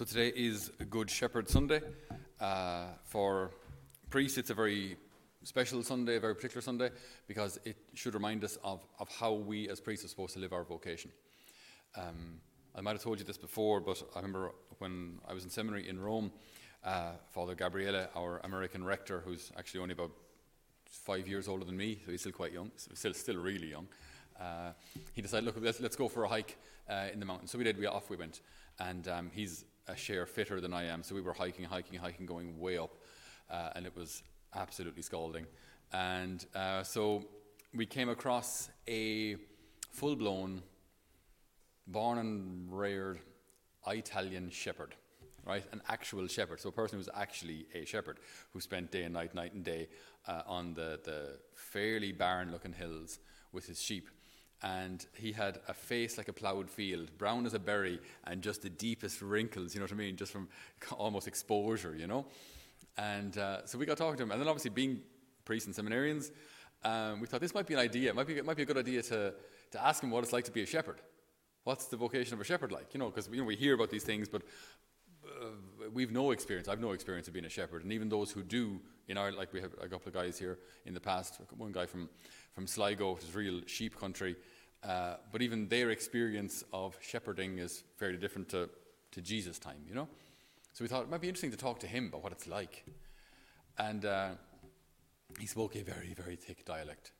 So today is Good Shepherd Sunday. Uh, for priests, it's a very special Sunday, a very particular Sunday, because it should remind us of, of how we as priests are supposed to live our vocation. Um, I might have told you this before, but I remember when I was in seminary in Rome, uh, Father Gabriele, our American rector, who's actually only about five years older than me, so he's still quite young, still, still really young, uh, he decided, look, let's, let's go for a hike uh, in the mountains. So we did, we off we went. And um, he's a share fitter than I am. So we were hiking, hiking, hiking, going way up, uh, and it was absolutely scalding. And uh, so we came across a full blown, born and reared Italian shepherd, right? An actual shepherd. So a person who was actually a shepherd who spent day and night, night and day uh, on the, the fairly barren looking hills with his sheep and he had a face like a ploughed field, brown as a berry, and just the deepest wrinkles, you know what I mean, just from almost exposure, you know. And uh, so we got talking to him, and then obviously being priests and seminarians, um, we thought this might be an idea. It might be, it might be a good idea to, to ask him what it's like to be a shepherd. What's the vocation of a shepherd like? You know, because you know, we hear about these things, but uh, we've no experience. I've no experience of being a shepherd, and even those who do, in Ireland, like we have a couple of guys here in the past. One guy from from Sligo, which is real sheep country. Uh, but even their experience of shepherding is fairly different to, to Jesus' time, you know? So we thought it might be interesting to talk to him about what it's like. And uh, he spoke a very, very thick dialect.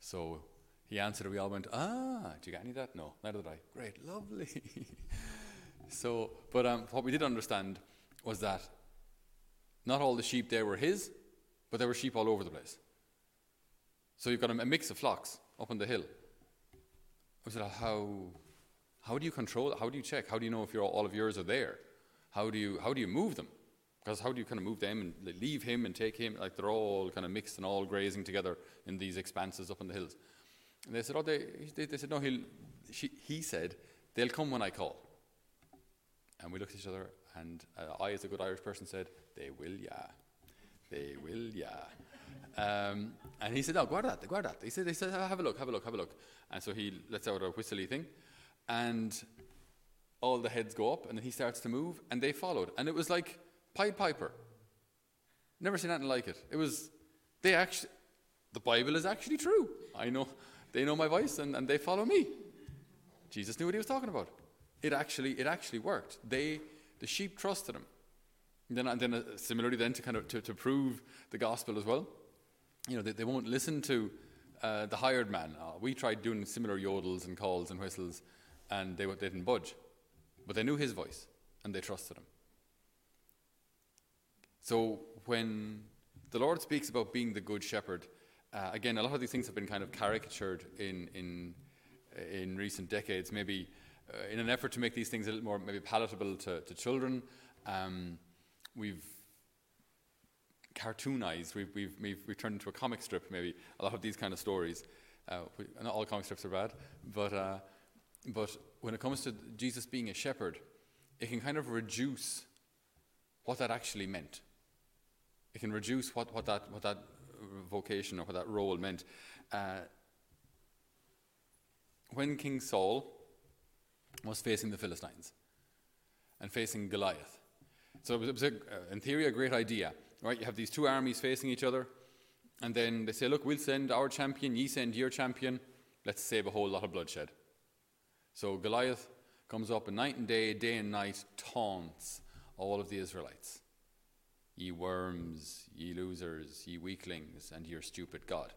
So he answered, and we all went, Ah, do you get any of that? No, neither did I. Great, lovely. so, but um, what we did understand was that not all the sheep there were his, but there were sheep all over the place. So you've got a mix of flocks up on the hill. I said, how, how do you control? How do you check? How do you know if all of yours are there? How do you, how do you move them? Because how do you kind of move them and leave him and take him? Like they're all kind of mixed and all grazing together in these expanses up in the hills. And they said, oh, they, they, they said, no, he'll, she, he said, they'll come when I call. And we looked at each other, and uh, I, as a good Irish person, said, they will, yeah. They will, yeah. Um, and he said, "No, guarda that, guarda that." He said, "He said, have a look, have a look, have a look." And so he lets out a whistly thing, and all the heads go up, and then he starts to move, and they followed, and it was like Pied Piper. Never seen anything like it. It was they actually. The Bible is actually true. I know they know my voice, and, and they follow me. Jesus knew what he was talking about. It actually, it actually worked. They, the sheep trusted him. And then, and then uh, similarly, then to kind of to, to prove the gospel as well you know, they, they won't listen to uh, the hired man. Uh, we tried doing similar yodels and calls and whistles, and they, they didn't budge. But they knew his voice, and they trusted him. So when the Lord speaks about being the good shepherd, uh, again, a lot of these things have been kind of caricatured in, in, in recent decades, maybe uh, in an effort to make these things a little more maybe palatable to, to children. Um, we've cartoonized. We've, we've, we've, we've, turned into a comic strip, maybe, a lot of these kind of stories. Uh, not all comic strips are bad, but, uh, but when it comes to Jesus being a shepherd, it can kind of reduce what that actually meant. It can reduce what, what, that, what that vocation or what that role meant. Uh, when King Saul was facing the Philistines and facing Goliath, so it was, it was a, uh, in theory a great idea Right? You have these two armies facing each other, and then they say, Look, we'll send our champion, ye send your champion, let's save a whole lot of bloodshed. So Goliath comes up and night and day, day and night, taunts all of the Israelites. Ye worms, ye losers, ye weaklings, and your stupid God.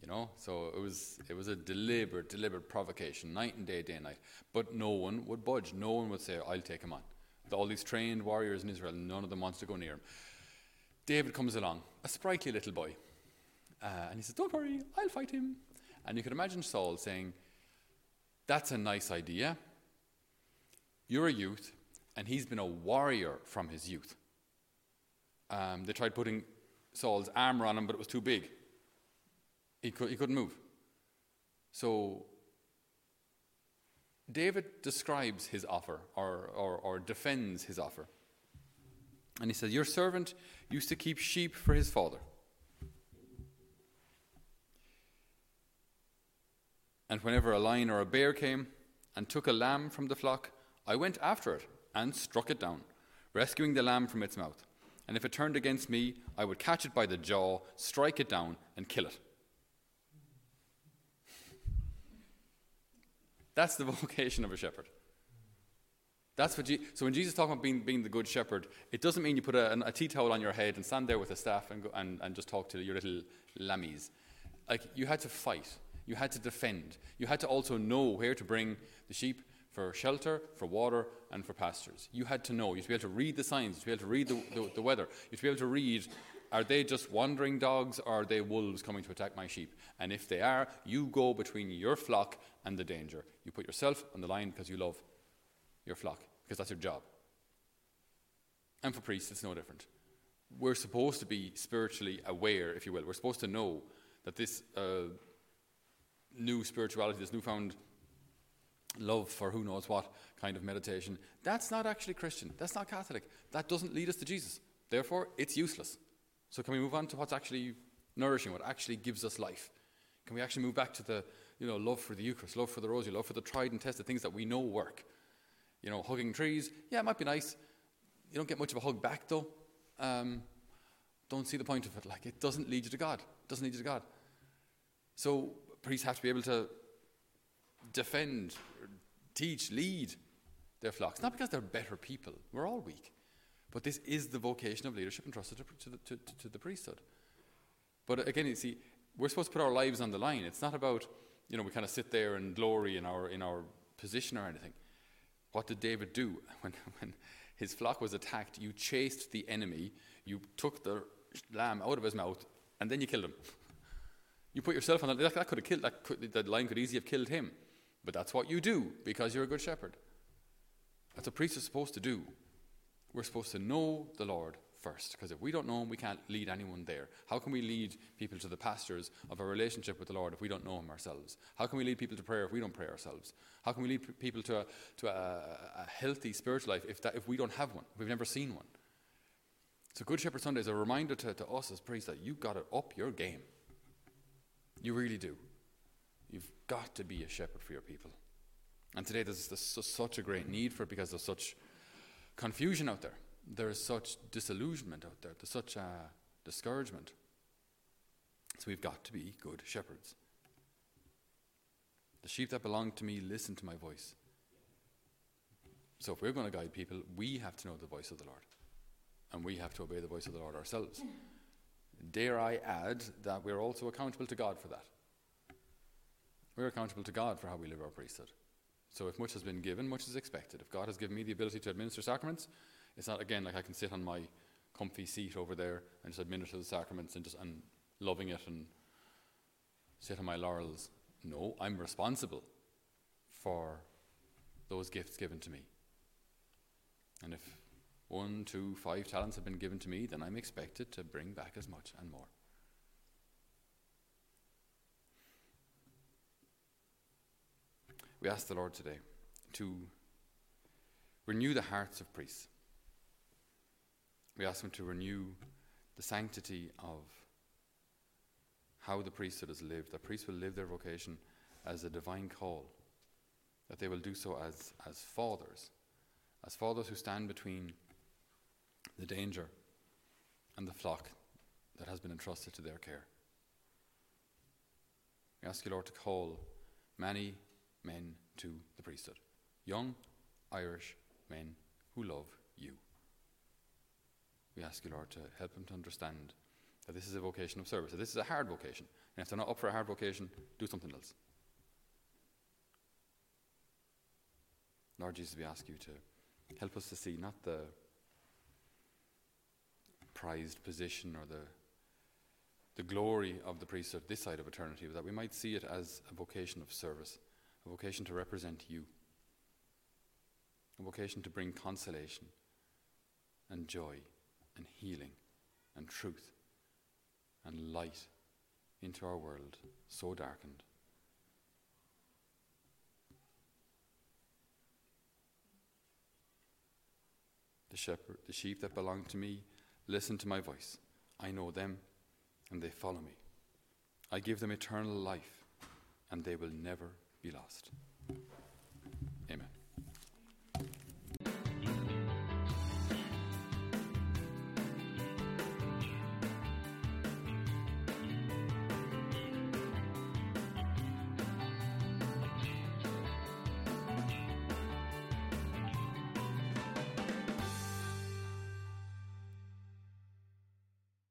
You know, so it was it was a deliberate, deliberate provocation, night and day, day and night. But no one would budge. No one would say, "I'll take him on." All these trained warriors in Israel, none of them wants to go near him. David comes along, a sprightly little boy. Uh, and he says, Don't worry, I'll fight him. And you can imagine Saul saying, That's a nice idea. You're a youth, and he's been a warrior from his youth. Um, they tried putting Saul's armor on him, but it was too big. He, he couldn't move. So David describes his offer or, or, or defends his offer. And he says, Your servant used to keep sheep for his father. And whenever a lion or a bear came and took a lamb from the flock, I went after it and struck it down, rescuing the lamb from its mouth. And if it turned against me, I would catch it by the jaw, strike it down, and kill it. That's the vocation of a shepherd. That's what Je- so when Jesus talks about being, being the good shepherd, it doesn't mean you put a, a tea towel on your head and stand there with a staff and, go, and, and just talk to your little lammies. Like you had to fight, you had to defend, you had to also know where to bring the sheep for shelter, for water, and for pastures. You had to know. You had to be able to read the signs. You had to be able to read the, the, the weather. You had to be able to read are they just wandering dogs or are they wolves coming to attack my sheep? And if they are, you go between your flock and the danger. You put yourself on the line because you love your flock because that's your job. And for priests, it's no different. We're supposed to be spiritually aware, if you will. We're supposed to know that this uh, new spirituality, this newfound love for who knows what kind of meditation, that's not actually Christian. That's not Catholic. That doesn't lead us to Jesus. Therefore, it's useless. So, can we move on to what's actually nourishing, what actually gives us life? Can we actually move back to the you know, love for the Eucharist, love for the Rosary, love for the tried and tested things that we know work? You know, hugging trees, yeah, it might be nice. You don't get much of a hug back though. Um, don't see the point of it. Like, it doesn't lead you to God. It doesn't lead you to God. So, priests have to be able to defend, teach, lead their flocks. Not because they're better people, we're all weak. But this is the vocation of leadership entrusted to, to, the, to, to the priesthood. But again, you see, we're supposed to put our lives on the line. It's not about, you know, we kind of sit there and glory in our, in our position or anything. What did David do? When, when his flock was attacked, you chased the enemy, you took the lamb out of his mouth, and then you killed him. You put yourself on the, that, that could have killed, that, could, that line could easily have killed him. But that's what you do because you're a good shepherd. That's what priests are supposed to do. We're supposed to know the Lord first, because if we don't know Him, we can't lead anyone there. How can we lead people to the pastures of a relationship with the Lord if we don't know Him ourselves? How can we lead people to prayer if we don't pray ourselves? How can we lead people to a, to a, a healthy spiritual life if, that, if we don't have one, we've never seen one? So, Good Shepherd Sunday is a reminder to, to us as priests that you've got to up your game. You really do. You've got to be a shepherd for your people. And today there's, there's such a great need for it because there's such confusion out there. There is such disillusionment out there. There's such a discouragement. So we've got to be good shepherds. The sheep that belong to me listen to my voice. So if we're going to guide people, we have to know the voice of the Lord. And we have to obey the voice of the Lord ourselves. Dare I add that we're also accountable to God for that. We're accountable to God for how we live our priesthood. So if much has been given, much is expected. If God has given me the ability to administer sacraments, it's not again like I can sit on my comfy seat over there and just administer the sacraments and just and loving it and sit on my laurels. No, I'm responsible for those gifts given to me. And if one, two, five talents have been given to me, then I'm expected to bring back as much and more. We ask the Lord today to renew the hearts of priests. We ask Him to renew the sanctity of how the priesthood is lived, that priests will live their vocation as a divine call, that they will do so as, as fathers, as fathers who stand between the danger and the flock that has been entrusted to their care. We ask you, Lord, to call many men to the priesthood. Young Irish men who love you. We ask you, Lord, to help them to understand that this is a vocation of service, that this is a hard vocation. And if they're not up for a hard vocation, do something else. Lord Jesus, we ask you to help us to see not the prized position or the the glory of the priesthood this side of eternity, but that we might see it as a vocation of service a vocation to represent you, a vocation to bring consolation and joy and healing and truth and light into our world so darkened. The shepherd, the sheep that belong to me, listen to my voice. I know them, and they follow me. I give them eternal life, and they will never be lost.